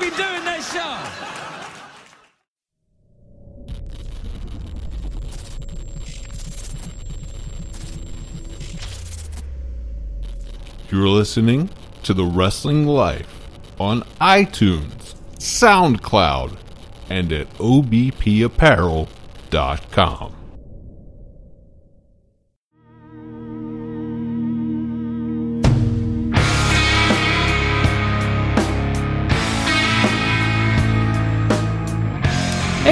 be doing show? You're listening to The Wrestling Life on iTunes, SoundCloud, and at obpapparel.com.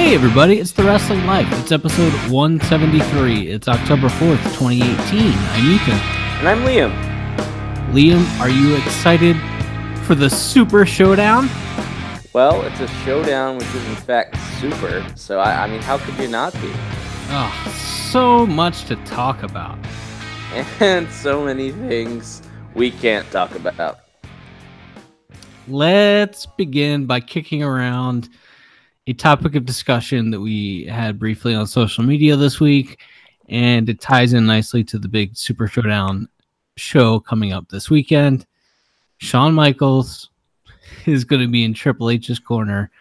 Hey everybody, it's The Wrestling Life. It's episode 173. It's October 4th, 2018. I'm Ethan. And I'm Liam. Liam, are you excited for the Super Showdown? Well, it's a showdown which is in fact super. So I, I mean, how could you not be? Oh, so much to talk about. And so many things we can't talk about. Let's begin by kicking around a topic of discussion that we had briefly on social media this week, and it ties in nicely to the big Super Showdown show coming up this weekend. Shawn Michaels is going to be in Triple H's corner,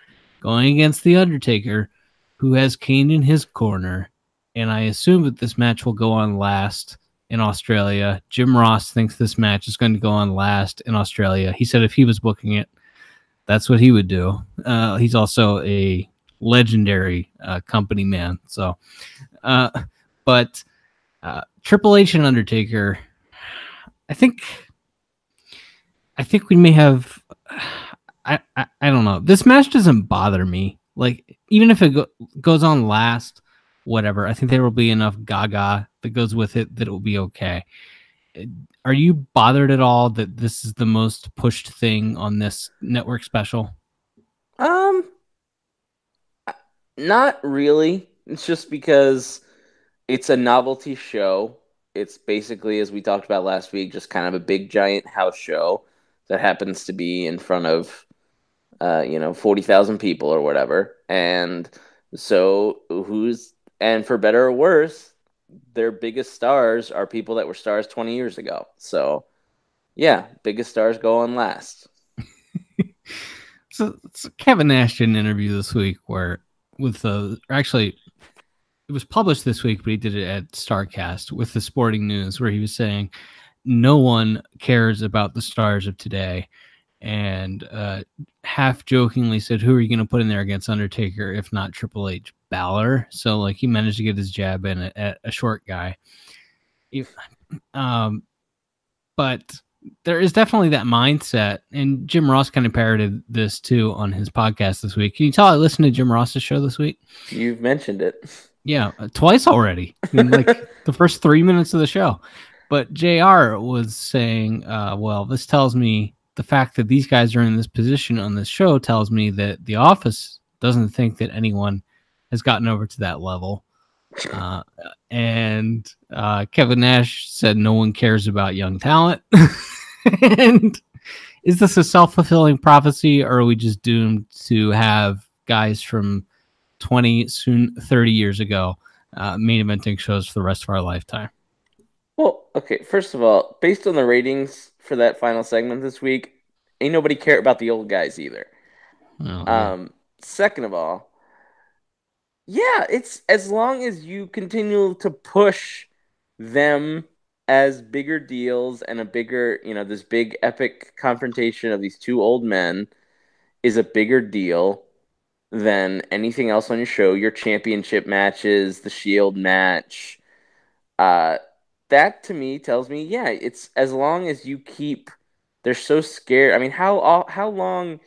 going against The Undertaker, who has Kane in his corner. And I assume that this match will go on last in Australia. Jim Ross thinks this match is going to go on last in Australia. He said if he was booking it, that's what he would do. Uh, he's also a legendary uh, company man. So, uh, but uh, Triple H and Undertaker, I think, I think we may have. I, I, I don't know. This match doesn't bother me. Like even if it go, goes on last, whatever. I think there will be enough Gaga that goes with it that it will be okay are you bothered at all that this is the most pushed thing on this network special? Um, not really. It's just because it's a novelty show. It's basically, as we talked about last week, just kind of a big giant house show that happens to be in front of, uh, you know, forty thousand people or whatever. And so, who's and for better or worse, their biggest stars are people that were stars 20 years ago. So, yeah, biggest stars go on last. so, so, Kevin Nash did an interview this week where, with the actually, it was published this week, but he did it at Starrcast with the Sporting News, where he was saying no one cares about the stars of today. And uh, half jokingly said, "Who are you going to put in there against Undertaker if not Triple H?" Balor. So like he managed to get his jab in at, a short guy. If, um, but there is definitely that mindset, and Jim Ross kind of parroted this too on his podcast this week. Can you tell I listened to Jim Ross's show this week? You've mentioned it. Yeah, uh, twice already. In like the first three minutes of the show. But Jr. was saying, uh, "Well, this tells me the fact that these guys are in this position on this show tells me that the office doesn't think that anyone has gotten over to that level. Uh, and uh, Kevin Nash said no one cares about young talent. and is this a self fulfilling prophecy, or are we just doomed to have guys from 20, soon 30 years ago uh, main eventing shows for the rest of our lifetime? Well, okay, first of all, based on the ratings for that final segment this week, ain't nobody care about the old guys either. Um, second of all, yeah, it's as long as you continue to push them as bigger deals and a bigger, you know, this big epic confrontation of these two old men is a bigger deal than anything else on your show. Your championship matches, the Shield match, uh, that to me tells me, yeah, it's as long as you keep. They're so scared. I mean, how how long?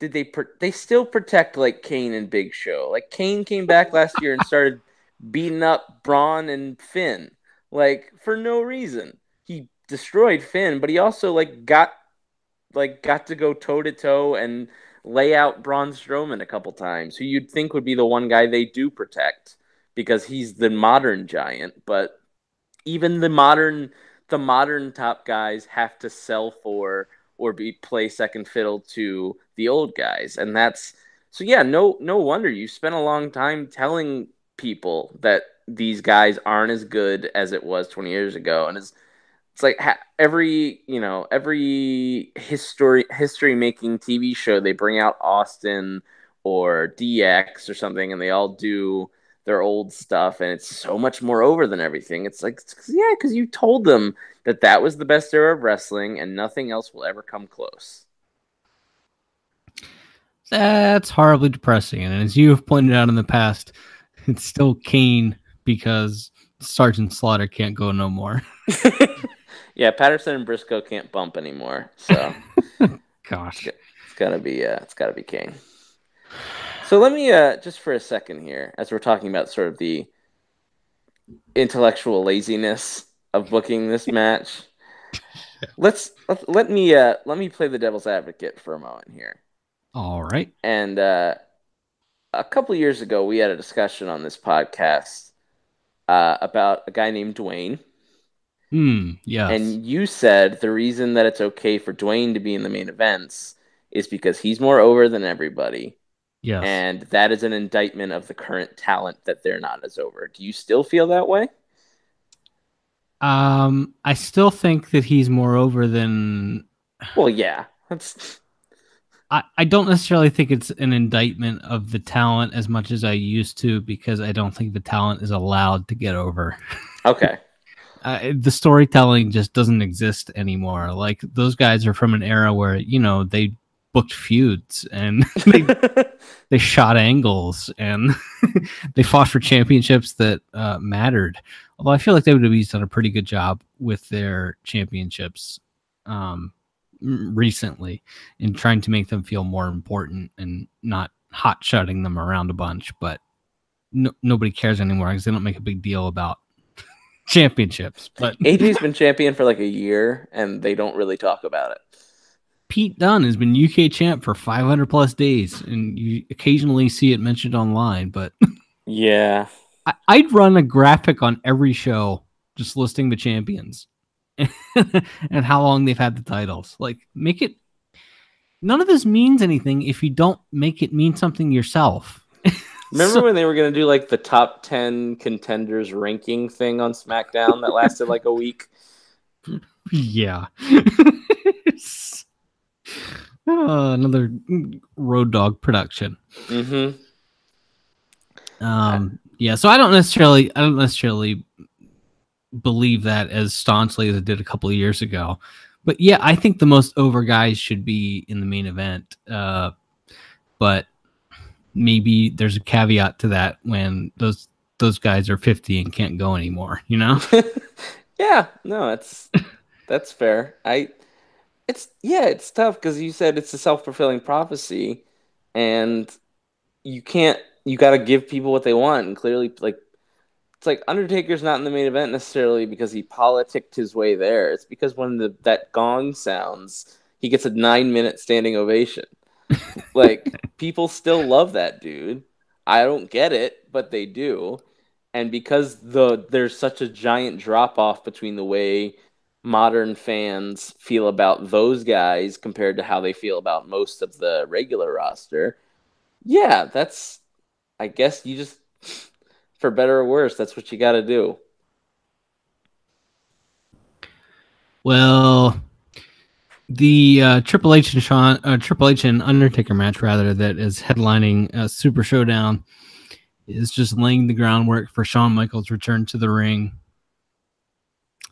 did they they still protect like Kane and Big Show? Like Kane came back last year and started beating up Braun and Finn like for no reason. He destroyed Finn, but he also like got like got to go toe to toe and lay out Braun Strowman a couple times, who you'd think would be the one guy they do protect because he's the modern giant, but even the modern the modern top guys have to sell for or be play second fiddle to the old guys. And that's so yeah, no no wonder you spent a long time telling people that these guys aren't as good as it was 20 years ago and it's it's like every you know every history history making TV show they bring out Austin or DX or something, and they all do their old stuff, and it's so much more over than everything. It's like yeah, because you told them that that was the best era of wrestling, and nothing else will ever come close. That's horribly depressing, and as you have pointed out in the past, it's still Kane because Sergeant Slaughter can't go no more. yeah, Patterson and Brisco can't bump anymore. So, gosh, it's gotta be uh, it's gotta be Kane. So let me uh, just for a second here, as we're talking about sort of the intellectual laziness of booking this match. let's let, let me uh, let me play the devil's advocate for a moment here. All right. And uh, a couple years ago, we had a discussion on this podcast uh, about a guy named Dwayne. Hmm. Yeah. And you said the reason that it's okay for Dwayne to be in the main events is because he's more over than everybody. Yeah. And that is an indictment of the current talent that they're not as over. Do you still feel that way? Um, I still think that he's more over than. Well, yeah. That's I, I don't necessarily think it's an indictment of the talent as much as I used to because I don't think the talent is allowed to get over. Okay. uh, the storytelling just doesn't exist anymore. Like those guys are from an era where you know they booked feuds and they they shot angles and they fought for championships that uh, mattered. Although I feel like they would WWE's done a pretty good job with their championships. Um, recently in trying to make them feel more important and not hot shotting them around a bunch. But no, nobody cares anymore because they don't make a big deal about championships. But AJ's been champion for like a year and they don't really talk about it. Pete Dunne has been UK champ for 500 plus days, and you occasionally see it mentioned online. But yeah, I, would run a graphic on every show just listing the champions and how long they've had the titles. Like, make it. None of this means anything if you don't make it mean something yourself. Remember so, when they were going to do like the top 10 contenders ranking thing on SmackDown that lasted like a week? Yeah. Oh, another Road Dog production. Mm-hmm. Um, yeah, so I don't necessarily, I don't necessarily believe that as staunchly as I did a couple of years ago. But yeah, I think the most over guys should be in the main event. Uh, but maybe there's a caveat to that when those those guys are 50 and can't go anymore, you know? yeah, no, it's that's fair. I it's yeah, it's tough because you said it's a self fulfilling prophecy, and you can't. You got to give people what they want, and clearly, like it's like Undertaker's not in the main event necessarily because he politicked his way there. It's because when the that gong sounds, he gets a nine minute standing ovation. like people still love that dude. I don't get it, but they do. And because the there's such a giant drop off between the way modern fans feel about those guys compared to how they feel about most of the regular roster, yeah, that's I guess you just for better or worse, that's what you got to do. Well, the uh, Triple H and Shawn, uh, Triple H and Undertaker match, rather, that is headlining uh, Super Showdown, is just laying the groundwork for Shawn Michaels' return to the ring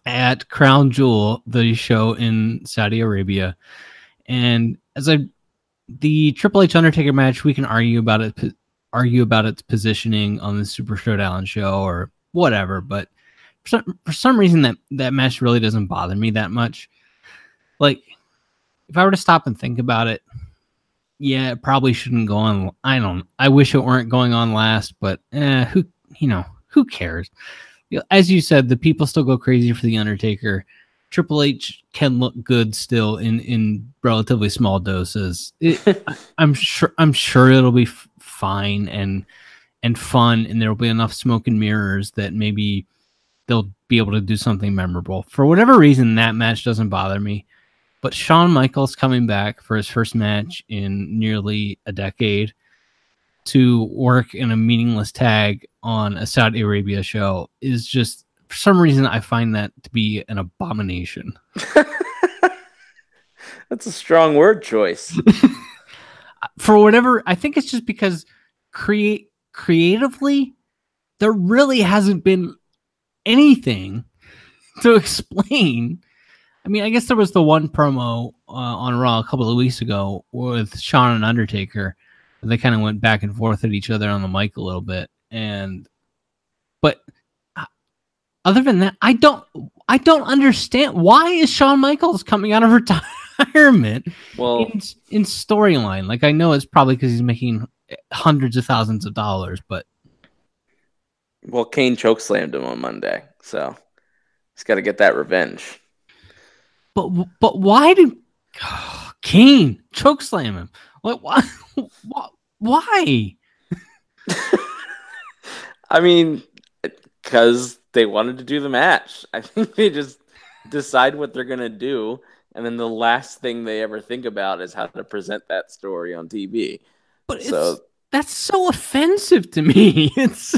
at Crown Jewel, the show in Saudi Arabia. And as I, the Triple H Undertaker match, we can argue about it argue about its positioning on the Super Showdown show or whatever, but for some, for some reason that that match really doesn't bother me that much. Like if I were to stop and think about it, yeah, it probably shouldn't go on. I don't. I wish it weren't going on last, but eh, who you know who cares? As you said, the people still go crazy for the Undertaker. Triple H can look good still in in relatively small doses. It, I'm sure I'm sure it'll be f- fine and and fun, and there will be enough smoke and mirrors that maybe they'll be able to do something memorable. For whatever reason, that match doesn't bother me. But Shawn Michaels coming back for his first match in nearly a decade to work in a meaningless tag on a Saudi Arabia show is just for some reason, I find that to be an abomination. That's a strong word choice. for whatever, I think it's just because create creatively, there really hasn't been anything to explain. I mean, I guess there was the one promo uh, on Raw a couple of weeks ago with Shawn and Undertaker. They kind of went back and forth at each other on the mic a little bit, and but uh, other than that, I don't, I don't understand why is Shawn Michaels coming out of retirement? Well, in, in storyline, like I know it's probably because he's making hundreds of thousands of dollars, but well, Kane choke slammed him on Monday, so he's got to get that revenge. But but why did oh, Kane choke slam him? Like why? Why? I mean, because they wanted to do the match. I think they just decide what they're gonna do, and then the last thing they ever think about is how to present that story on TV. But so that's so offensive to me. It's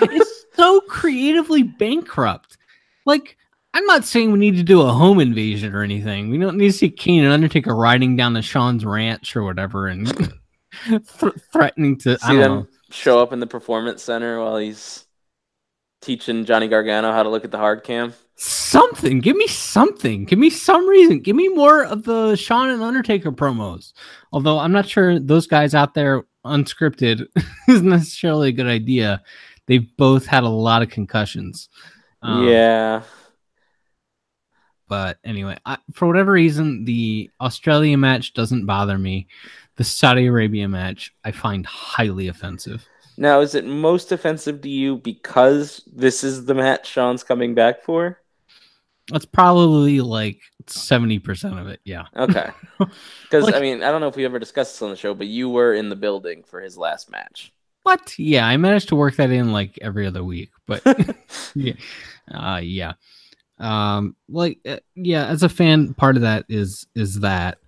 it's so creatively bankrupt. Like, I'm not saying we need to do a home invasion or anything. We don't need to see Kane and Undertaker riding down to Shawn's ranch or whatever and th- threatening to see them know. show up in the performance center while he's teaching Johnny Gargano how to look at the hard cam. Something. Give me something. Give me some reason. Give me more of the Shawn and Undertaker promos. Although I'm not sure those guys out there unscripted is necessarily a good idea. They've both had a lot of concussions. Um, yeah. But anyway, I, for whatever reason, the Australia match doesn't bother me. The Saudi Arabia match I find highly offensive. Now, is it most offensive to you because this is the match Shawn's coming back for? That's probably like 70% of it. Yeah. Okay. Because, like, I mean, I don't know if we ever discussed this on the show, but you were in the building for his last match. What? Yeah, I managed to work that in like every other week, but yeah. Uh, yeah. Um, like, uh, yeah, as a fan, part of that is, is that,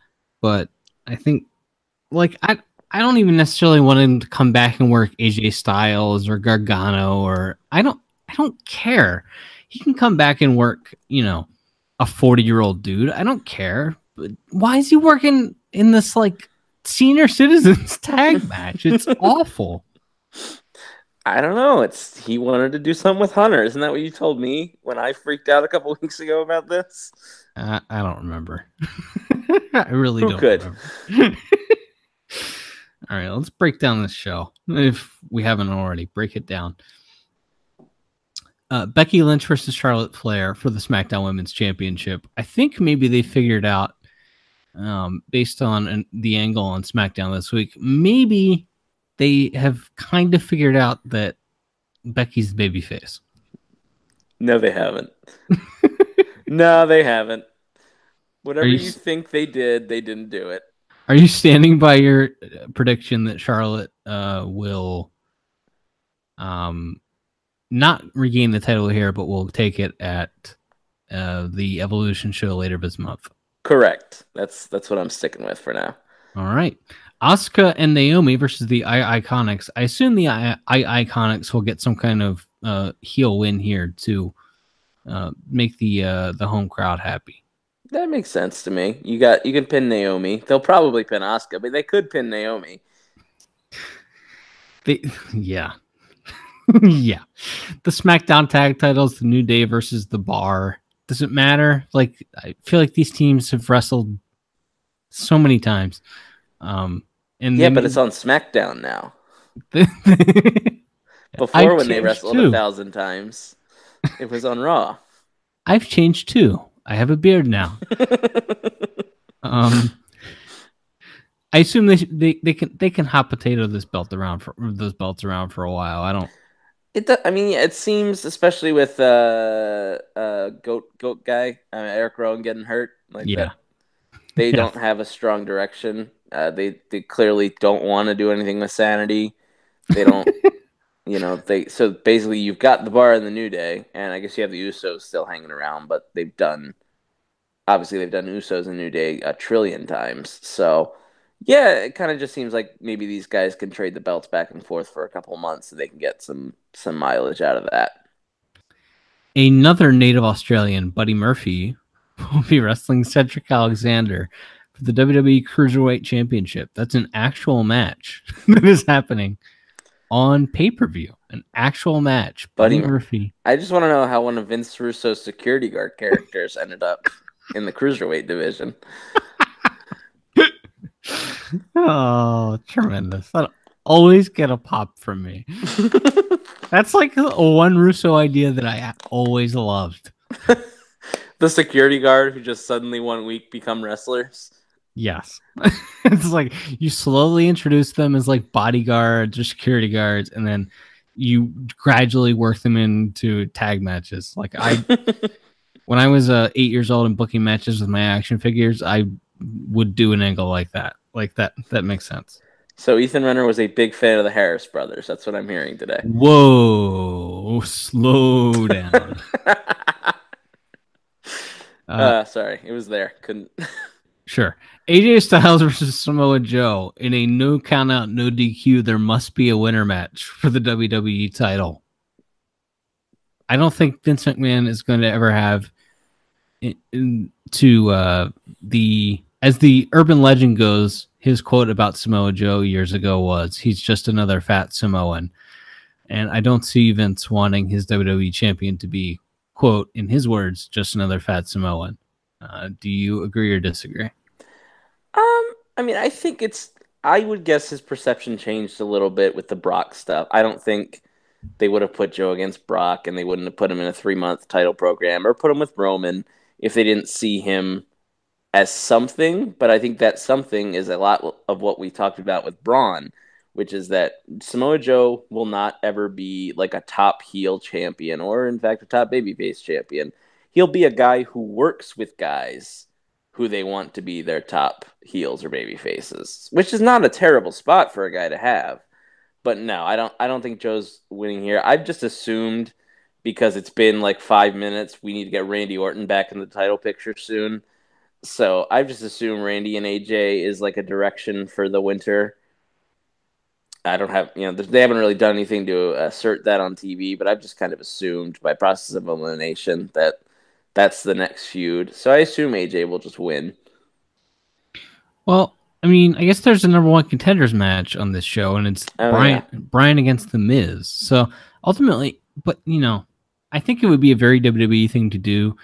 but I think, like, I, I don't even necessarily want him to come back and work AJ Styles or Gargano or I don't, I don't care he can come back and work, you know, a 40 year old dude. I don't care. But why is he working in this like senior citizens tag match? It's awful. I don't know. It's he wanted to do something with Hunter. Isn't that what you told me when I freaked out a couple weeks ago about this? Uh, I don't remember. I really Who don't. Could. All right, let's break down this show if we haven't already. Break it down uh, Becky Lynch versus Charlotte Flair for the SmackDown Women's Championship. I think maybe they figured out, um, based on an, the angle on SmackDown this week, maybe they have kind of figured out that Becky's babyface. No, they haven't. no, they haven't. Whatever you, you think they did, they didn't do it. Are you standing by your uh, prediction that Charlotte uh, will um, not regain the title here, but we'll take it at uh, the Evolution show later this month. Correct. That's that's what I'm sticking with for now. All right. Asuka and Naomi versus the I Iconics. I assume the I, I Iconics will get some kind of uh, heel win here to uh, make the uh, the home crowd happy. That makes sense to me. You got you can pin Naomi. They'll probably pin Asuka, but they could pin Naomi. They yeah. yeah. The SmackDown tag titles, the New Day versus the Bar. Does it matter? Like I feel like these teams have wrestled so many times. Um and Yeah, but it's on SmackDown now. Before I've when they wrestled too. a thousand times, it was on Raw. I've changed too. I have a beard now. um I assume they, they they can they can hot potato this belt around for those belts around for a while. I don't it, I mean, it seems, especially with uh, uh, goat goat guy uh, Eric Rowan getting hurt, like yeah. that, they yeah. don't have a strong direction. Uh, they they clearly don't want to do anything with Sanity. They don't, you know. They so basically you've got the bar in the new day, and I guess you have the Usos still hanging around, but they've done obviously they've done Usos in New Day a trillion times. So yeah, it kind of just seems like maybe these guys can trade the belts back and forth for a couple months so they can get some some mileage out of that. another native Australian, Buddy Murphy, will be wrestling Cedric Alexander for the WWE Cruiserweight Championship. That's an actual match that is happening on pay per view. An actual match. Buddy, Murphy. I just want to know how one of Vince Russo's security guard characters ended up in the Cruiserweight division. oh, tremendous. That always get a pop from me. That's like one Russo idea that I always loved. The security guard who just suddenly one week become wrestlers. Yes. it's like you slowly introduce them as like bodyguards or security guards, and then you gradually work them into tag matches. Like I, when I was uh, eight years old and booking matches with my action figures, I would do an angle like that. Like that. That makes sense. So Ethan Renner was a big fan of the Harris brothers. That's what I'm hearing today. Whoa, slow down. uh, uh, sorry, it was there. Couldn't. sure. AJ Styles versus Samoa Joe in a no count out, no DQ. There must be a winner match for the WWE title. I don't think Vince McMahon is going to ever have in, in, to uh, the as the urban legend goes his quote about Samoa Joe years ago was, "He's just another fat Samoan," and I don't see Vince wanting his WWE champion to be, quote, in his words, just another fat Samoan. Uh, do you agree or disagree? Um, I mean, I think it's. I would guess his perception changed a little bit with the Brock stuff. I don't think they would have put Joe against Brock, and they wouldn't have put him in a three month title program or put him with Roman if they didn't see him as something, but I think that something is a lot of what we talked about with Braun, which is that Samoa Joe will not ever be like a top heel champion or, in fact, a top babyface champion. He'll be a guy who works with guys who they want to be their top heels or baby faces, which is not a terrible spot for a guy to have. But no, I don't. I don't think Joe's winning here. I've just assumed because it's been like five minutes, we need to get Randy Orton back in the title picture soon so I've just assumed Randy and AJ is like a direction for the winter. I don't have, you know, they haven't really done anything to assert that on TV, but I've just kind of assumed by process of elimination that that's the next feud. So I assume AJ will just win. Well, I mean, I guess there's a number one contenders match on this show, and it's oh, Bryan yeah. Bryan against the Miz. So ultimately, but you know, I think it would be a very WWE thing to do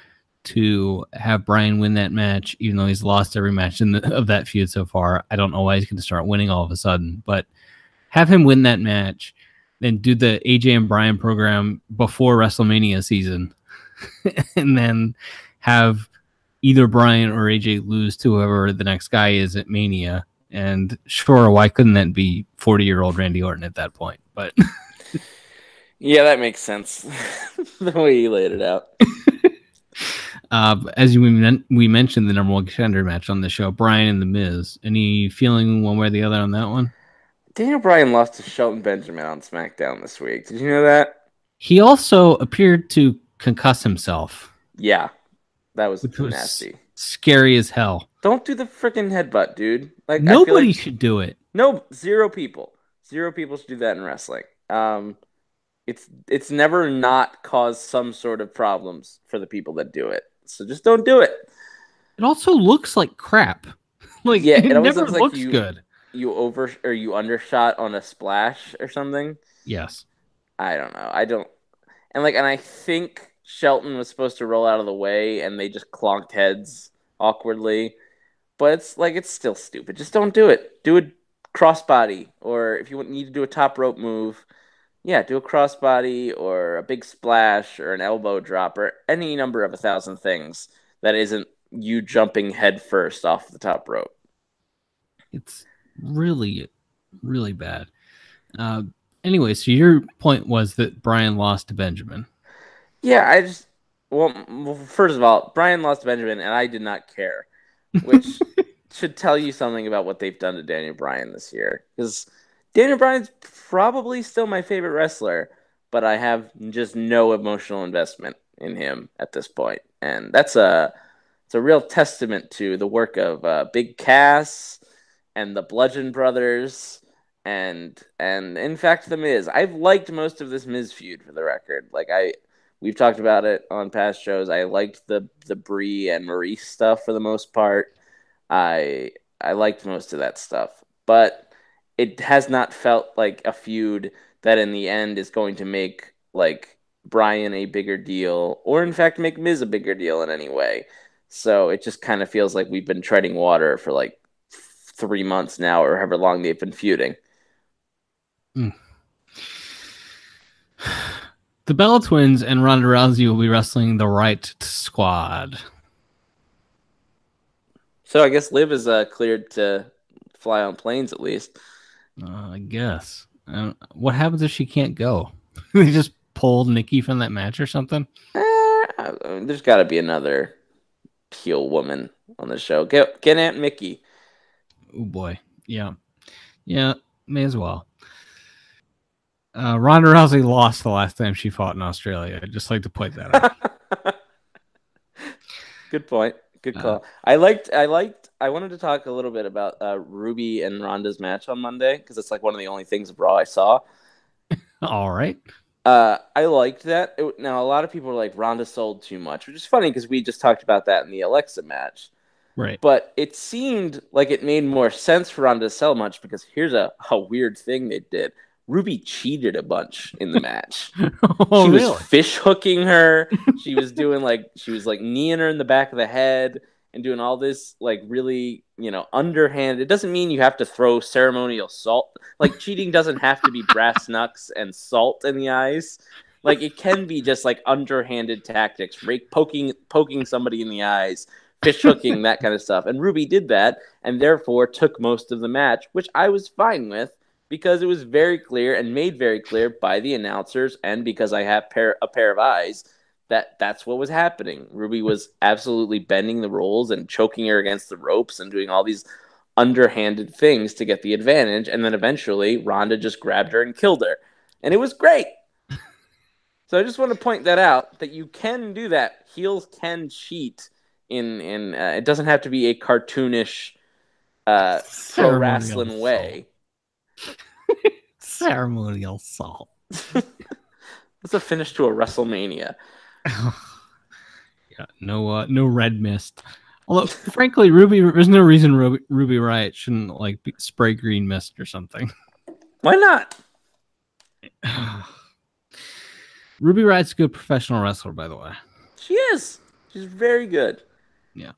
to have Bryan win that match, even though he's lost every match in the, of that feud so far. I don't know why he's going to start winning all of a sudden, but have him win that match, and do the AJ and Bryan program before WrestleMania season, and then have either Bryan or AJ lose to whoever the next guy is at Mania. And sure, why couldn't that be 40 year old Randy Orton at that point? But yeah, that makes sense the way you laid it out. Uh, as we men- we mentioned the number one contender match on the show, Bryan and the Miz. Any feeling one way or the other on that one? Daniel Bryan lost to Shelton Benjamin on SmackDown this week. Did you know that? He also appeared to concuss himself. Yeah, that was, was nasty. Scary as hell. Don't do the freaking headbutt, dude. Like nobody like, should do it. No, zero people. Zero people should do that in wrestling. Um, it's it's never not caused some sort of problems for the people that do it. So just don't do it. It also looks like crap. like yeah, it, it never looks, looks like you, good. You over or you undershot on a splash or something. Yes. I don't know. I don't. And like, and I think Shelton was supposed to roll out of the way, and they just clonked heads awkwardly. But it's like it's still stupid. Just don't do it. Do a crossbody, or if you need to do a top rope move, yeah, do a crossbody or a big splash or an elbow drop or any number of a thousand things that isn't you jumping headfirst off the top rope. It's really, really bad. Uh, anyway, so your point was that Bryan lost to Benjamin. Yeah, I just well, well first of all, Bryan lost to Benjamin, and I did not care, which should tell you something about what they've done to Daniel Bryan this year because Daniel Bryan's probably still my favorite wrestler, but I have just no emotional investment in him at this point, and that's a it's a real testament to the work of uh, Big Cass and the Bludgeon Brothers, and and in fact the Miz. I've liked most of this Miz feud for the record. Like I, We've talked about it on past shows. I liked the the Brie and Maryse stuff for the most part. I I liked most of that stuff, but it has not felt like a feud that in the end is going to make like Bryan a bigger deal, or in fact make Miz a bigger deal in any way. So it just kind of feels like we've been treading water for like three months now, or however long they've been feuding. Mm. The Bella Twins and Ronda Rousey will be wrestling the Riott Squad. So I guess Liv is uh, cleared to fly on planes at least. Uh, I guess. Uh, what happens if she can't go? they just pulled Nikki from that match or something? Uh, there's got to be another heel woman on the show. Get get Aunt Mickey. Oh boy, yeah, yeah, may as well. Uh, Ronda Rousey lost the last time she fought in Australia. I'd just like to point that out. Good point. Good uh, call. Uh, I liked. I liked. I wanted to talk a little bit about uh, Ruby and Ronda's match on Monday because it's like one of the only things of Raw I saw. All right. Uh, I liked that. It, now a lot of people are like Ronda sold too much, which is funny because we just talked about that in the Alexa match. Right. But it seemed like it made more sense for Ronda to sell much because here's a, a weird thing they did. Ruby cheated a bunch in the match. oh, she was really? fish hooking her. she was doing like she was like kneeing her in the back of the head and doing all this like really you know underhand. It doesn't mean you have to throw ceremonial salt. Like cheating doesn't have to be brass knucks and salt in the eyes. Like it can be just like underhanded tactics, rake poking poking somebody in the eyes, fish hooking that kind of stuff. And Ruby did that, and therefore took most of the match, which I was fine with because it was very clear and made very clear by the announcers, and because I have pair, a pair of eyes that that's what was happening. Ruby was absolutely bending the rules and choking her against the ropes and doing all these underhanded things to get the advantage. And then eventually, Ronda just grabbed her and killed her. And it was great. so I just want to point that out that you can do that. Heels can cheat in in uh, it doesn't have to be a cartoonish uh, pro wrestling way. Ceremonial salt. It's a finish to a WrestleMania. yeah, no, uh, no red mist. Although, frankly, Ruby, there's no reason Ruby, Ruby Riott shouldn't like spray green mist or something. Why not? Ruby Riott's a good professional wrestler, by the way. She is. She's very good. Yeah.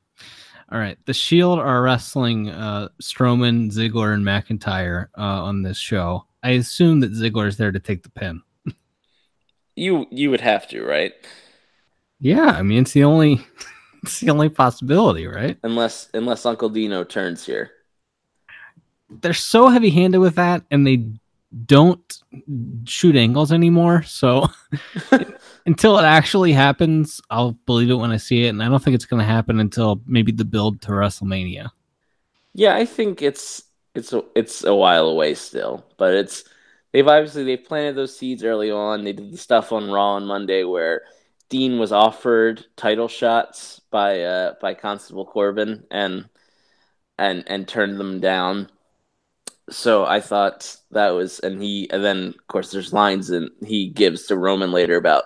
All right. The Shield are wrestling uh, Strowman, Ziggler, and McIntyre uh, on this show. I assume that Ziggler is there to take the pin. you you would have to, right? Yeah, I mean it's the only it's the only possibility, right? Unless unless Uncle Dino turns here. They're so heavy handed with that and they don't shoot angles anymore. So until it actually happens, I'll believe it when I see it. And I don't think it's gonna happen until maybe the build to WrestleMania. Yeah, I think it's it's a, it's a while away still, but it's they've obviously they planted those seeds early on. They did the stuff on Raw on Monday where Dean was offered title shots by uh, by Constable Corbin and and and turned them down. So I thought that was, and he, and then of course there's lines and he gives to Roman later about,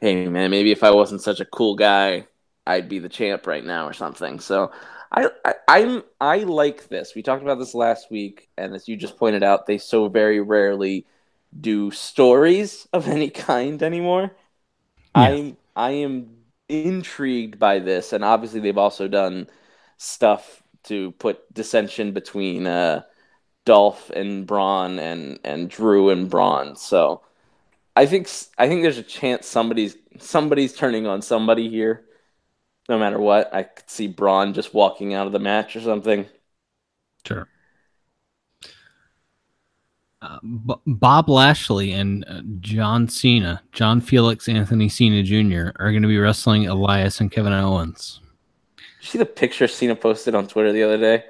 hey man, maybe if I wasn't such a cool guy, I'd be the champ right now or something. So I, I I'm I like this. We talked about this last week, and as you just pointed out, they so very rarely do stories of any kind anymore. Yeah. I'm I am intrigued by this, and obviously they've also done stuff to put dissension between uh, Dolph and Braun and and Drew and Braun. So I think I think there's a chance somebody's somebody's turning on somebody here. No matter what, I could see Braun just walking out of the match or something. Sure. Uh, B- Bob Lashley and uh, John Cena, John Felix Anthony Cena Jr. are going to be wrestling Elias and Kevin Owens. Did you see the picture Cena posted on Twitter the other day?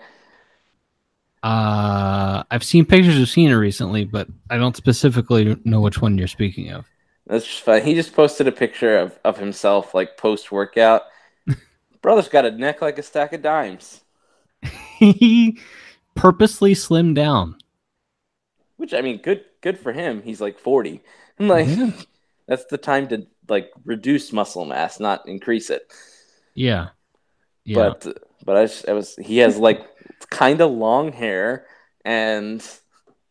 Uh, I've seen pictures of Cena recently, but I don't specifically know which one you're speaking of. That's just fun. He just posted a picture of, of himself like post workout. Brother's got a neck like a stack of dimes. he purposely slimmed down. Which I mean, good good for him. He's like forty. I'm like, yeah. that's the time to like reduce muscle mass, not increase it. Yeah. Yeah. But but I, I was he has like kind of long hair and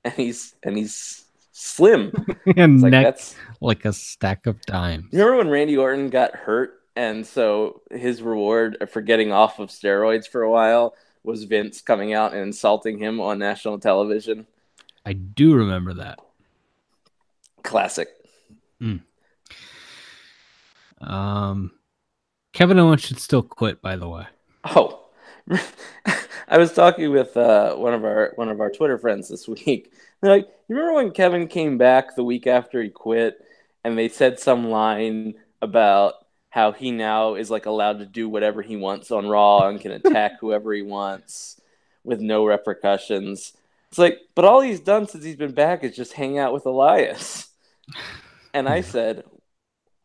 and he's and he's slim. and like, neck that's... like a stack of dimes. Remember when Randy Orton got hurt and so his reward for getting off of steroids for a while was Vince coming out and insulting him on national television? I do remember that. Classic. Mm. Um, Kevin Owens should still quit. By the way. Oh, I was talking with uh, one of our one of our Twitter friends this week. They're like, "You remember when Kevin came back the week after he quit, and they said some line about how he now is like allowed to do whatever he wants on Raw and can attack whoever he wants with no repercussions?" It's like, but all he's done since he's been back is just hang out with Elias. And I said,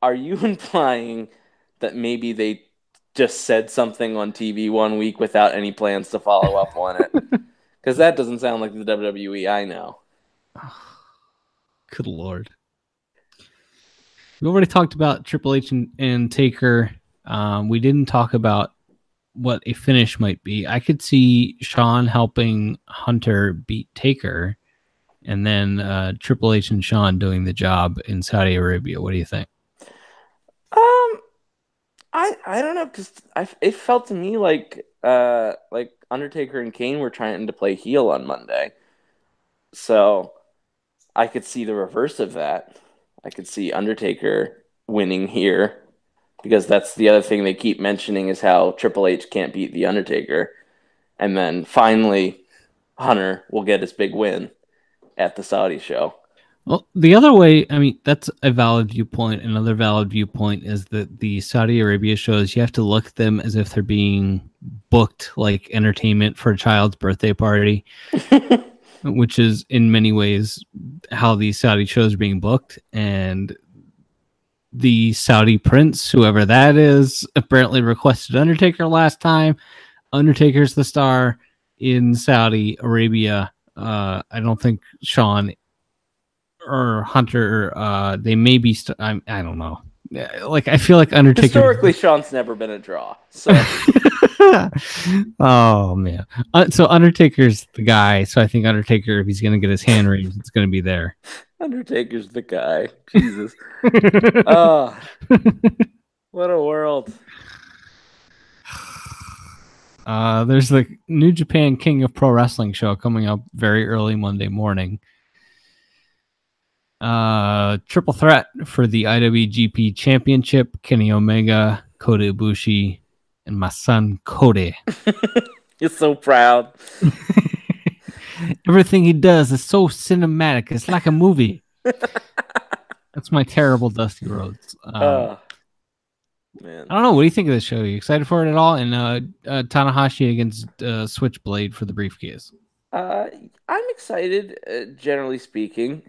Are you implying that maybe they just said something on TV one week without any plans to follow up on it? Because that doesn't sound like the WWE I know. Good lord. We already talked about Triple H and, and Taker. Um, we didn't talk about what a finish might be. I could see Shawn helping Hunter beat Taker and then uh, Triple H and Shawn doing the job in Saudi Arabia. What do you think? Um, I I don't know because it felt to me like uh like Undertaker and Kane were trying to play heel on Monday, so I could see the reverse of that. I could see Undertaker winning here because that's the other thing they keep mentioning is how Triple H can't beat the Undertaker, and then finally Hunter will get his big win at the Saudi show. Well, the other way, I mean, that's a valid viewpoint. Another valid viewpoint is that the Saudi Arabia shows, you have to look at them as if they're being booked like entertainment for a child's birthday party, which is in many ways how these Saudi shows are being booked. And the Saudi prince, whoever that is, apparently requested Undertaker last time. Undertaker's the star in Saudi Arabia uh, I don't think Shawn or Hunter. Uh, they may be. St- I, don't know. Like I feel like Undertaker. Historically, Shawn's never been a draw. So. oh man. Uh, so Undertaker's the guy. So I think Undertaker, if he's gonna get his hand raised, it's gonna be there. Undertaker's the guy. Jesus. oh, what a world. Uh, there's the New Japan King of Pro Wrestling show coming up very early Monday morning. Uh, triple threat for the IWGP Championship: Kenny Omega, Kota Ibushi, and my son Cody. You're so proud. Everything he does is so cinematic. It's like a movie. That's my terrible Dusty Rhodes. Um, uh, Man. I don't know. What do you think of this show? Are you excited for it at all? And uh, uh, Tanahashi against uh, Switchblade for the briefcase. Uh, I'm excited, uh, generally speaking.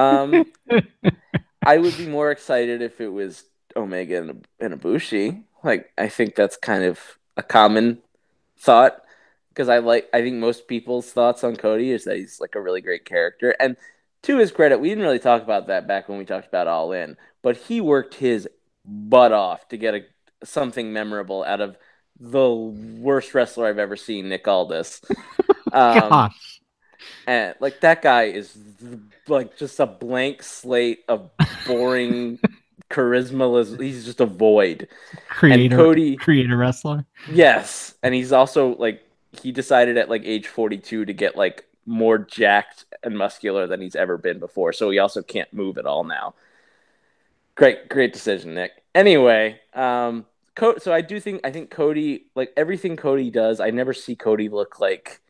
Um, I would be more excited if it was Omega and, and Ibushi. Like, I think that's kind of a common thought because I like. I think most people's thoughts on Cody is that he's like a really great character. And to his credit, we didn't really talk about that back when we talked about All In, but he worked his butt off to get a something memorable out of the worst wrestler I've ever seen, Nick Aldis. Um, and like that guy is like just a blank slate of boring charisma. He's just a void. Creator, and Cody, creator wrestler. Yes, and he's also like he decided at like age forty two to get like more jacked and muscular than he's ever been before. So he also can't move at all now. Great, great decision, Nick. Anyway, um, so I do think I think Cody, like everything Cody does, I never see Cody look like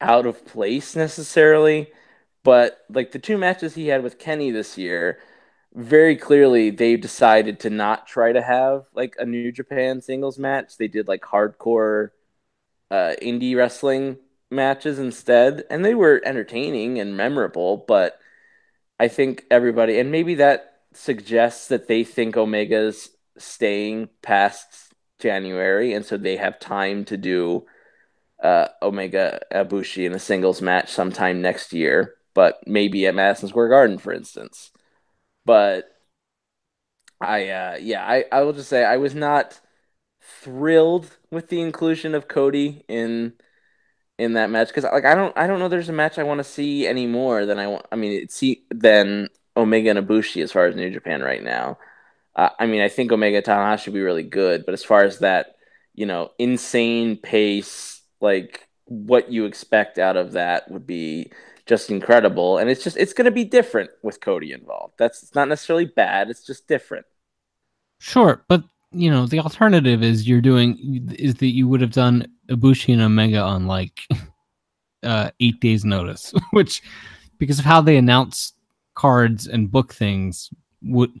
out of place necessarily. But like the two matches he had with Kenny this year, very clearly they decided to not try to have like a New Japan singles match. They did like hardcore uh, indie wrestling matches instead, and they were entertaining and memorable. But I think everybody, and maybe that suggests that they think Omega's staying past January, and so they have time to do uh, Omega Ibushi in a singles match sometime next year, but maybe at Madison Square Garden, for instance. But I uh, yeah, I, I will just say I was not thrilled with the inclusion of Cody in in that match because like I don't I don't know there's a match I want to see any more than I want. I mean, it's see than Omega and Ibushi as far as New Japan right now. Uh, I mean, I think Omega Tanahashi should be really good, but as far as that, you know, insane pace, like what you expect out of that would be just incredible. And it's just it's going to be different with Cody involved. That's it's not necessarily bad. It's just different. Sure, but you know the alternative is you're doing is that you would have done Ibushi and Omega on like uh, eight days notice, which because of how they announce cards and book things would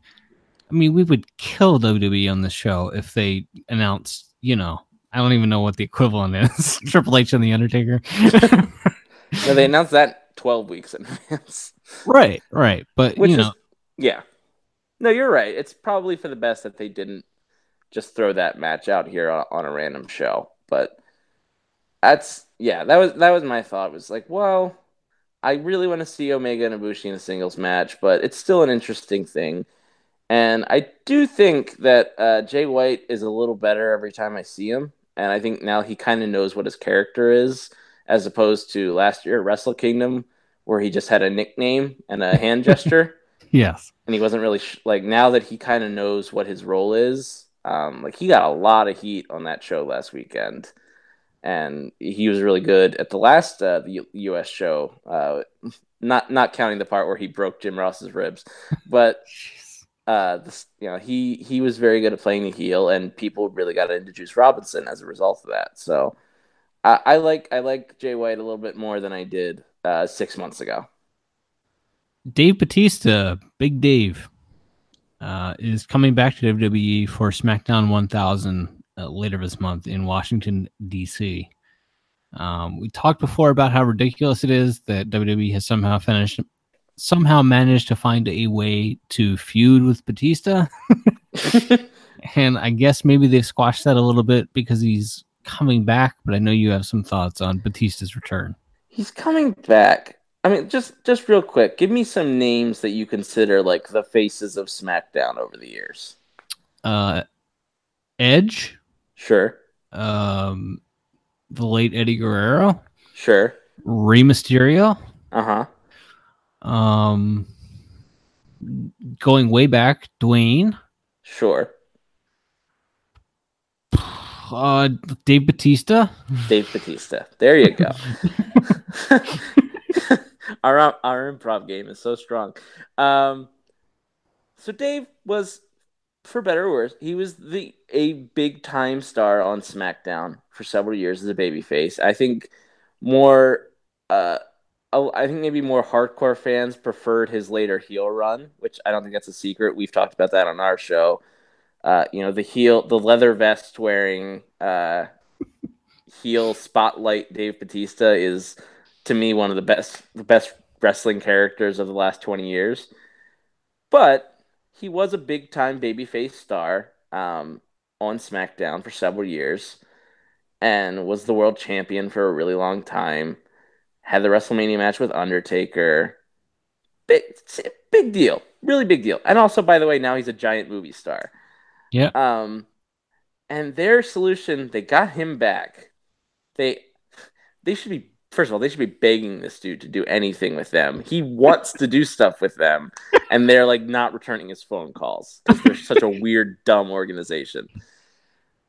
I mean we would kill WWE on the show if they announced you know I don't even know what the equivalent is Triple H and the Undertaker. no, they announced that twelve weeks in advance. Right, right, but Which you know, is, yeah. No, you're right. It's probably for the best that they didn't just throw that match out here on, on a random show. But that's yeah, that was that was my thought. It was like, well, I really want to see Omega and Ibushi in a singles match, but it's still an interesting thing. And I do think that uh, Jay White is a little better every time I see him. And I think now he kind of knows what his character is, as opposed to last year at Wrestle Kingdom, where he just had a nickname and a hand gesture. Yes. And he wasn't really sh- like now that he kind of knows what his role is. Um, like he got a lot of heat on that show last weekend, and he was really good at the last uh, the U- U.S. show. Uh, not not counting the part where he broke Jim Ross's ribs, but uh, this, you know he he was very good at playing the heel, and people really got into Juice Robinson as a result of that. So I, I like I like Jay White a little bit more than I did uh, six months ago. Dave Batista, Big Dave, uh, is coming back to WWE for SmackDown 1000 uh, later this month in Washington, D.C. Um, we talked before about how ridiculous it is that WWE has somehow finished, somehow managed to find a way to feud with Batista. and I guess maybe they've squashed that a little bit because he's coming back, but I know you have some thoughts on Batista's return. He's coming back. I mean, just just real quick, give me some names that you consider like the faces of SmackDown over the years. Uh, Edge. Sure. Um, the late Eddie Guerrero. Sure. Rey Mysterio. Uh huh. Um, going way back, Dwayne. Sure. Uh, Dave Batista. Dave Batista. There you go. our our improv game is so strong. Um, so Dave was, for better or worse, he was the a big time star on SmackDown for several years as a babyface. I think more, uh, I think maybe more hardcore fans preferred his later heel run, which I don't think that's a secret. We've talked about that on our show. Uh, you know, the heel, the leather vest wearing, uh, heel spotlight Dave Batista is to me one of the best the best wrestling characters of the last 20 years. But he was a big time babyface star um, on SmackDown for several years and was the world champion for a really long time. Had the WrestleMania match with Undertaker. Big, big deal. Really big deal. And also, by the way, now he's a giant movie star. Yeah. Um, and their solution, they got him back. They they should be first of all, they should be begging this dude to do anything with them. He wants to do stuff with them, and they're like not returning his phone calls because they're such a weird, dumb organization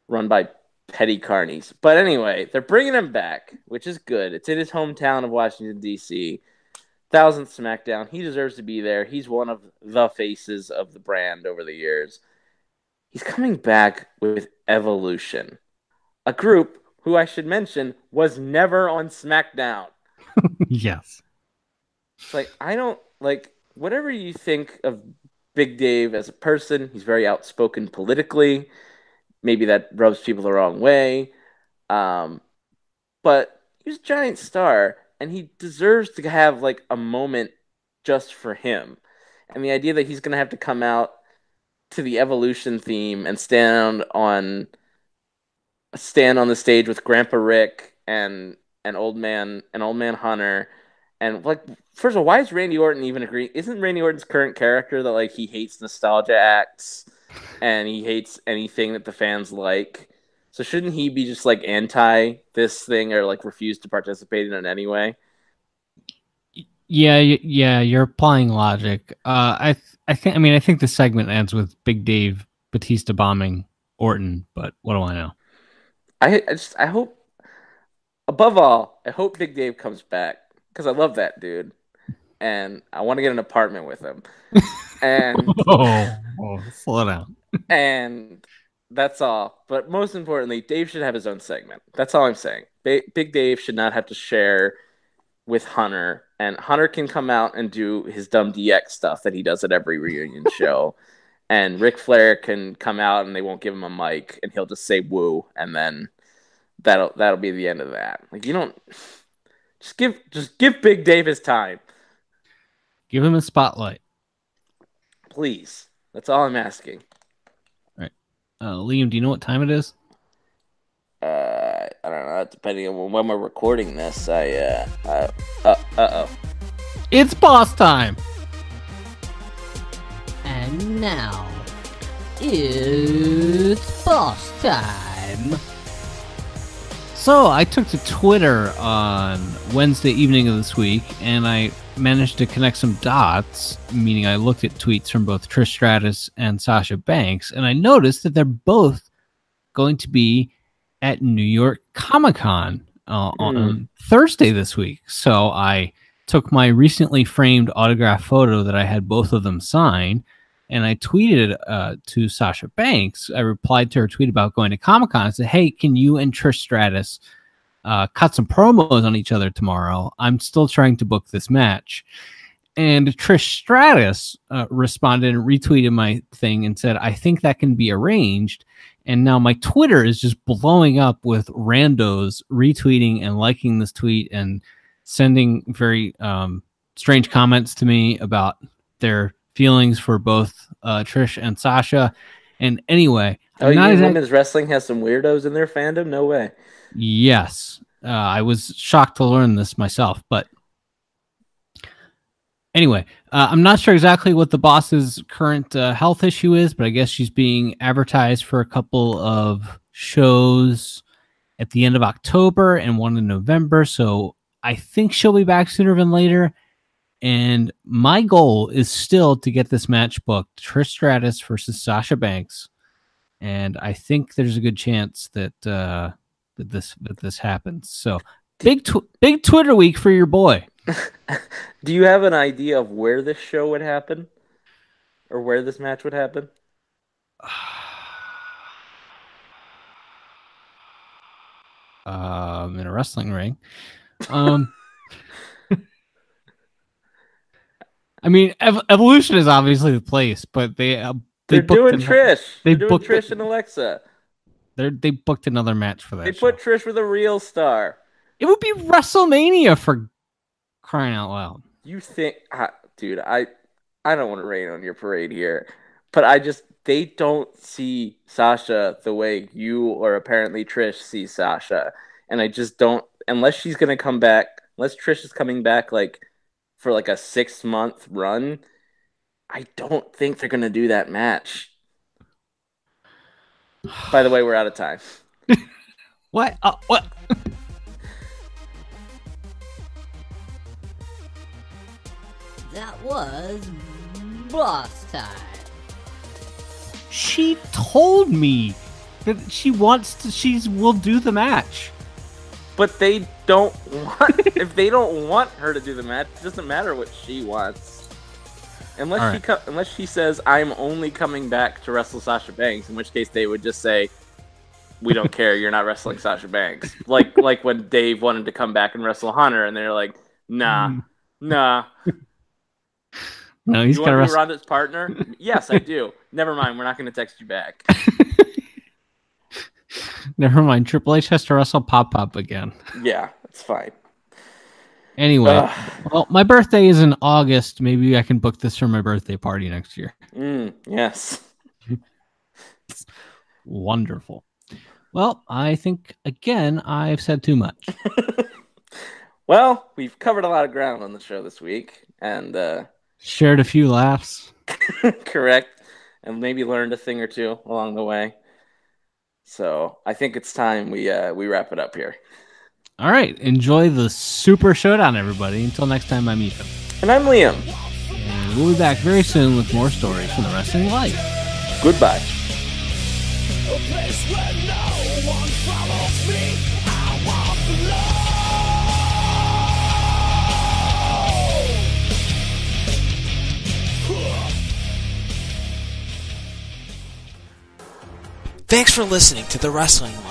run by petty carnies. But anyway, they're bringing him back, which is good. It's in his hometown of Washington D.C. Thousandth SmackDown. He deserves to be there. He's one of the faces of the brand over the years. He's coming back with Evolution, a group who I should mention was never on SmackDown. yes. It's like I don't like whatever you think of Big Dave as a person, he's very outspoken politically. Maybe that rubs people the wrong way. Um, but he's a giant star and he deserves to have like a moment just for him. And the idea that he's going to have to come out to the evolution theme and stand on stand on the stage with Grandpa Rick and an old man, an old man Hunter, and like first of all, why is Randy Orton even agree? Isn't Randy Orton's current character that like he hates nostalgia acts and he hates anything that the fans like. So shouldn't he be just like anti this thing or like refuse to participate in it anyway? Yeah, yeah, you're applying logic. Uh, I, th- I think. I mean, I think the segment ends with Big Dave Batista bombing Orton, but what do I know? I, I just, I hope. Above all, I hope Big Dave comes back because I love that dude, and I want to get an apartment with him. And oh, oh, slow down. and that's all. But most importantly, Dave should have his own segment. That's all I'm saying. Ba- Big Dave should not have to share with Hunter, and Hunter can come out and do his dumb DX stuff that he does at every reunion show. And Ric Flair can come out and they won't give him a mic, and he'll just say "woo," and then that'll that'll be the end of that. Like you don't just give just give Big Dave his time. Give him a spotlight, please. That's all I'm asking. All right, uh, Liam, do you know what time it is? uh, I don't know. Depending on when we're recording this, I uh, uh, uh, uh oh. It's boss time. And now it's boss time. So I took to Twitter on Wednesday evening of this week, and I managed to connect some dots. Meaning, I looked at tweets from both Trish Stratus and Sasha Banks, and I noticed that they're both going to be at New York Comic Con uh, mm. on Thursday this week. So I took my recently framed autograph photo that I had both of them sign, and I tweeted uh, to Sasha Banks. I replied to her tweet about going to Comic Con. I said, "Hey, can you and Trish Stratus uh, cut some promos on each other tomorrow? I'm still trying to book this match." And Trish Stratus uh, responded and retweeted my thing and said, I think that can be arranged. And now my Twitter is just blowing up with randos retweeting and liking this tweet and sending very um, strange comments to me about their feelings for both uh, Trish and Sasha. And anyway, oh, you mean women's wrestling has some weirdos in their fandom? No way. Yes, uh, I was shocked to learn this myself, but Anyway, uh, I'm not sure exactly what the boss's current uh, health issue is, but I guess she's being advertised for a couple of shows at the end of October and one in November. So I think she'll be back sooner than later. And my goal is still to get this match booked Trish Stratus versus Sasha Banks. And I think there's a good chance that uh, that this that this happens. So big tw- big Twitter week for your boy. Do you have an idea of where this show would happen, or where this match would happen? Um, in a wrestling ring. Um, I mean, Ev- Evolution is obviously the place, but they uh, they are doing Trish. They are doing Trish and Alexa. They they booked another match for that. They show. put Trish with a real star. It would be WrestleMania for crying out loud. You think, dude? I I don't want to rain on your parade here, but I just they don't see Sasha the way you or apparently Trish see Sasha, and I just don't. Unless she's gonna come back, unless Trish is coming back like for like a six month run, I don't think they're gonna do that match. By the way, we're out of time. what? Uh, what? that was boss time. She told me that she wants to. She's will do the match. But they don't want. if they don't want her to do the match, it doesn't matter what she wants. Unless right. she co- unless she says I'm only coming back to wrestle Sasha Banks, in which case they would just say, "We don't care. You're not wrestling Sasha Banks." Like like when Dave wanted to come back and wrestle Hunter, and they're like, "Nah, mm. nah." No, he's you gonna want to be Ronda's partner? yes, I do. Never mind. We're not going to text you back. Never mind. Triple H has to wrestle Pop Pop again. Yeah, it's fine. Anyway, uh, well, my birthday is in August. Maybe I can book this for my birthday party next year. Mm, yes. Wonderful. Well, I think again I've said too much. well, we've covered a lot of ground on the show this week, and uh, Shared a few laughs. Correct. and maybe learned a thing or two along the way. So I think it's time we uh, we wrap it up here. All right, enjoy the Super Showdown, everybody. Until next time, I'm Ethan, and I'm Liam, and we'll be back very soon with more stories from the wrestling life. Goodbye. Thanks for listening to The Wrestling Life,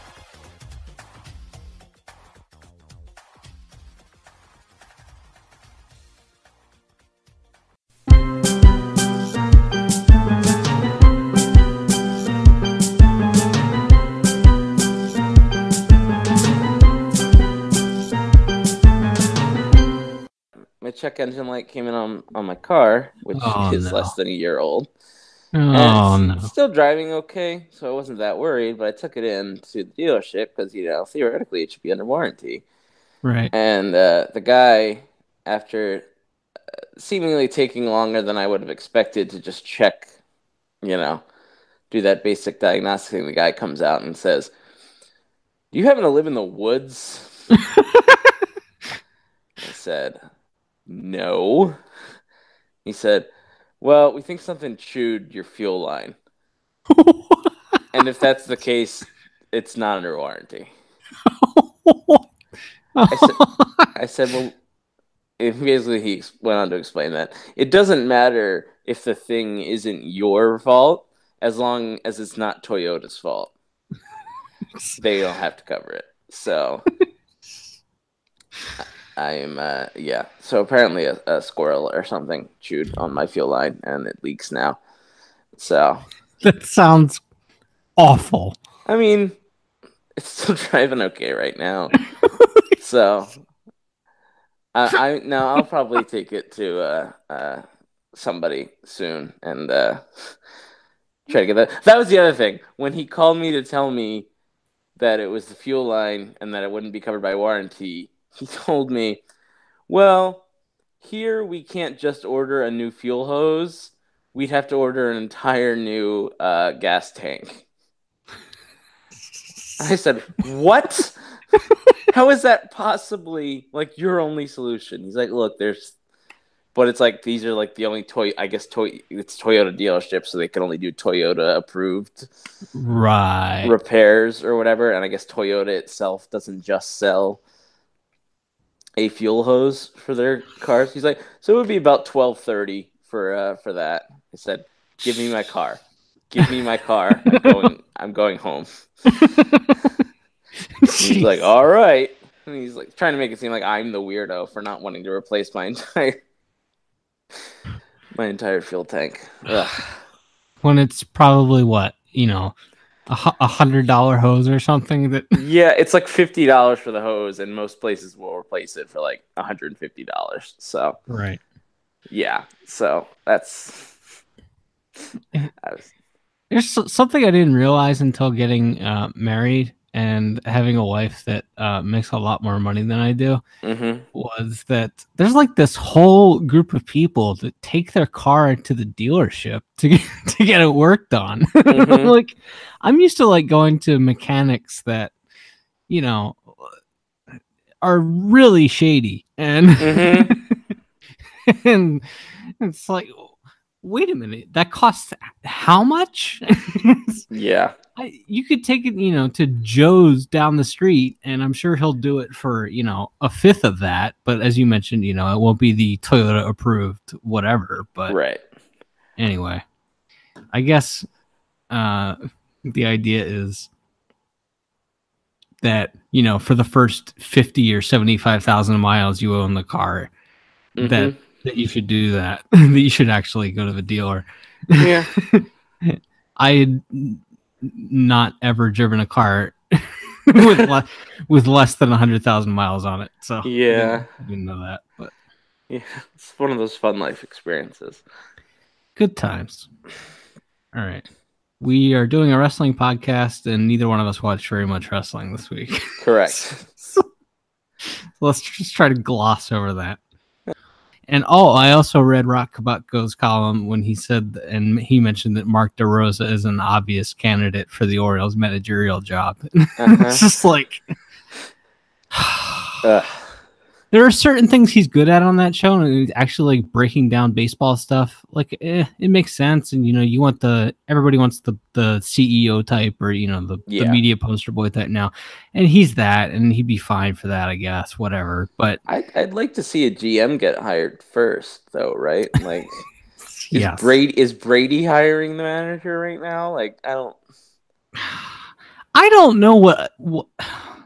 Check engine light came in on, on my car, which Oh, is no. less than a year old. Oh And no! Still driving okay, so I wasn't that worried. But I took it in to the dealership because you know theoretically it should be under warranty. Right. And uh, the guy, after uh, seemingly taking longer than I would have expected to just check, you know, do that basic diagnostic thing, the guy comes out and says, "Do you happen to live in the woods?" I said, "No." He said, "Well, we think something chewed your fuel line, and if that's the case, it's not under warranty." I said, I said, well, basically he went on to explain that it doesn't matter if the thing isn't your fault as long as it's not Toyota's fault. they don't have to cover it. So I am, uh, yeah. So apparently a, a squirrel or something chewed on my fuel line and it leaks now. So, that sounds awful. I mean, it's still driving okay right now. so I, I now I'll probably take it to uh, uh, somebody soon and uh, try to get that. That was the other thing when he called me to tell me that it was the fuel line and that it wouldn't be covered by warranty. He told me, "Well, here we can't just order a new fuel hose. We'd have to order an entire new uh, gas tank." I said, "What? How is that possibly like your only solution?" He's like, "Look, there's, but it's like these are like the only toy. I guess toy. It's Toyota dealership, so they can only do Toyota approved Right. repairs or whatever. And I guess Toyota itself doesn't just sell a fuel hose for their cars. He's like, so it would be about twelve thirty for uh, for that. I said, "Give me my car. Give me my car. I'm going. I'm going home." He's like, all right. And he's like trying to make it seem like I'm the weirdo for not wanting to replace my entire my entire fuel tank. Ugh. when it's probably what you know, a, hundred dollar hose or something. That Yeah, it's like fifty dollars for the hose, and most places will replace it for like hundred and fifty dollars. So right. yeah, so that's. I was, There's something I didn't realize until getting uh, married and having a wife that uh, makes a lot more money than I do. mhm. Was that there's like this whole group of people that take their car to the dealership to get, to get it worked on. Mhm. like I'm used to like going to mechanics that, you know, are really shady, and mm-hmm. and it's like, wait a minute, that costs how much? yeah, I, you could take it, you know, to Joe's down the street, and I'm sure he'll do it for you know a fifth of that. But as you mentioned, you know, it won't be the Toyota approved whatever. But right. Anyway, I guess uh, the idea is that you know for the first 50 or 75,000 miles you own the car mm-hmm. that that you should do that that you should actually go to the dealer. Yeah. I had not ever driven a car with le- with less than 100,000 miles on it so. Yeah. I didn't know that but. Yeah it's one of those fun life experiences. Good times. All right. We are doing a wrestling podcast, and neither one of us watched very much wrestling this week. Correct. so, let's just try to gloss over that. And oh, I also read Roch Kubatko's column when he said, and he mentioned that Mark DeRosa is an obvious candidate for the Orioles managerial job. Uh-huh. it's just like. there are certain things he's good at on that show, and he's actually like breaking down baseball stuff. Like, eh, it makes sense. And you know, you want the everybody wants the the CEO type or you know the, yeah. the media poster boy type now, and he's that, and he'd be fine for that, I guess. Whatever. But I, I'd like to see a GM get hired first, though, right? Like, is. Brady is Brady hiring the manager right now? Like, I don't. I don't know what. what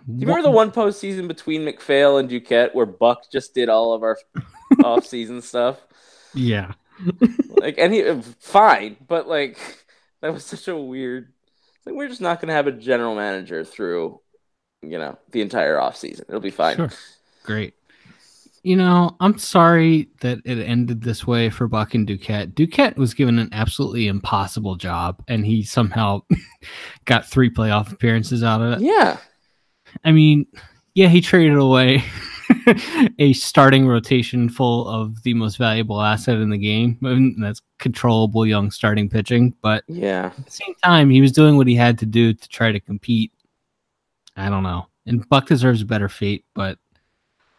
do you remember the one postseason between MacPhail and Duquette where Buck just did all of our off-season stuff? Yeah. like, and he uh, fine, but like that was such a weird. Like, we're just not going to have a general manager through, you know, the entire off-season. It'll be fine. Sure. Great. You know, I'm sorry that it ended this way for Buck and Duquette. Duquette was given an absolutely impossible job, and he somehow got three playoff appearances out of it. Yeah. I mean, yeah, he traded away a starting rotation full of the most valuable asset in the game. And that's controllable young starting pitching. But yeah, at the same time, he was doing what he had to do to try to compete. I don't know. And Buck deserves a better fate, but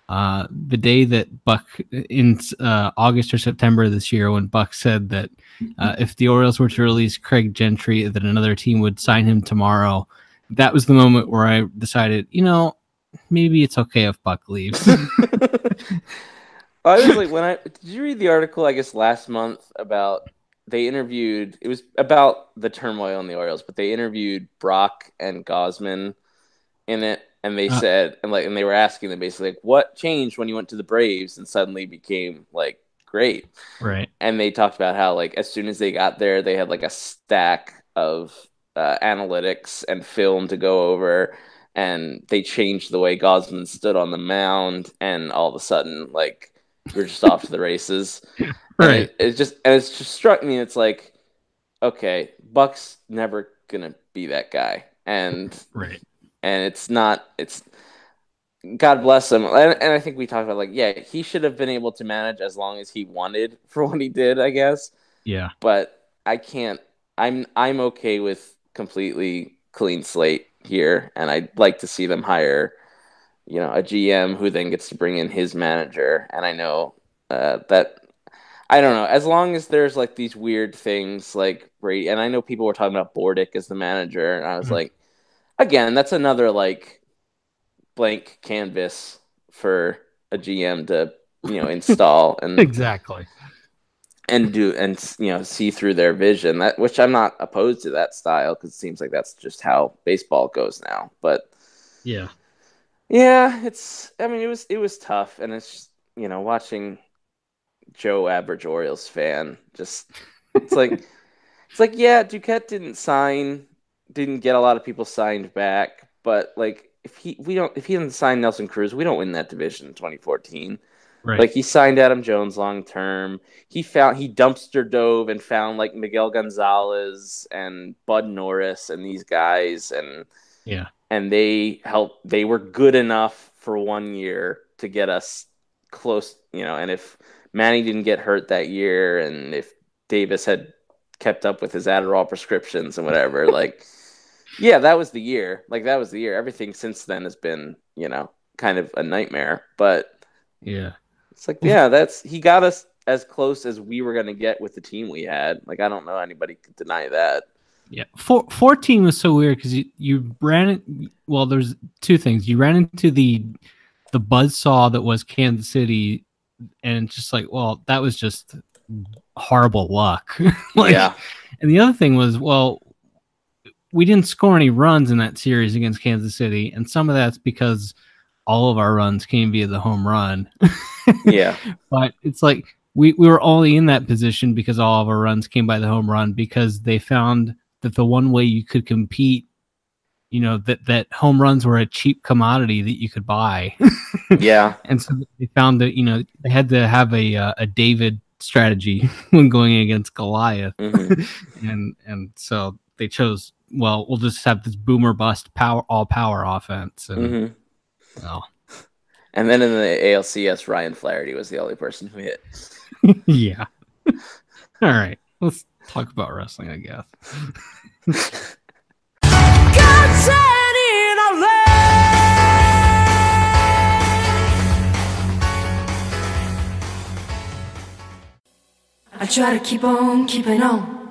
uh, the day that Buck in uh, August or September this year, when Buck said that uh, if the Orioles were to release Craig Gentry, that another team would sign him tomorrow that was the moment where I decided, you know, maybe it's okay if Buck leaves. I was like, when I did you read the article? I guess last month about they interviewed. It was about the turmoil in the Orioles, but they interviewed Brach and Gausman in it, and they uh, said, and like, and they were asking them basically like, what changed when you went to the Braves and suddenly became like great, right? And they talked about how like as soon as they got there, they had like a stack of uh, analytics and film to go over, and they changed the way Gausman stood on the mound, and all of a sudden, like we're just off to the races. Right. It, it's just and it's just struck me. It's like, okay, Buck's never gonna be that guy, and right, and it's not. It's God bless him. And, and I think we talked about like, yeah, he should have been able to manage as long as he wanted for what he did, I guess. Yeah. But I can't. I'm I'm okay with completely clean slate here, and I'd like to see them hire, you know, a GM who then gets to bring in his manager. And I know uh, that I don't know. As long as there's like these weird things like Brady, and I know people were talking about Bordick as the manager, and I was mm-hmm. like, again, that's another like blank canvas for a GM to you know install and exactly and do and you know see through their vision. That which i'm not opposed to that style because it seems like that's just how baseball goes now. But yeah. Yeah it's i mean it was it was tough and it's just, you know watching joe average orioles fan just it's like it's like yeah duquette didn't sign didn't get a lot of people signed back but like if he we don't if he didn't sign nelson cruz we don't win that division in 2014 Right. Like he signed Adam Jones long term. He found he dumpster dove and found like Miguel Gonzalez and Bud Norris and these guys and yeah. And they helped they were good enough for one year to get us close, you know, and if Manny didn't get hurt that year and if Davis had kept up with his Adderall prescriptions and whatever, like yeah, that was the year. Like that was the year. Everything since then has been, you know, kind of a nightmare. But yeah, it's like yeah, that's he got us as close as we were going to get with the team we had. Like I don't know anybody could deny that. Yeah, Four, 14 was so weird because you, you ran it. Well, there's two things. You ran into the the buzz saw that was Kansas City, and just like, well, that was just horrible luck. like, yeah. And the other thing was, well, we didn't score any runs in that series against Kansas City, and some of that's because all of our runs came via the home run. yeah. But it's like we, we were only in that position because all of our runs came by the home run because they found that the one way you could compete, you know, that, that home runs were a cheap commodity that you could buy. yeah. And so they found that, you know, they had to have a, uh, a David strategy when going against Goliath. Mm-hmm. and, and so they chose, well, we'll just have this boomer bust power, all power offense. And, mm-hmm well. And then in the ALCS, Ryan Flaherty was the only person who hit. yeah. All right. Let's talk about wrestling, I guess. I try to keep on keeping on.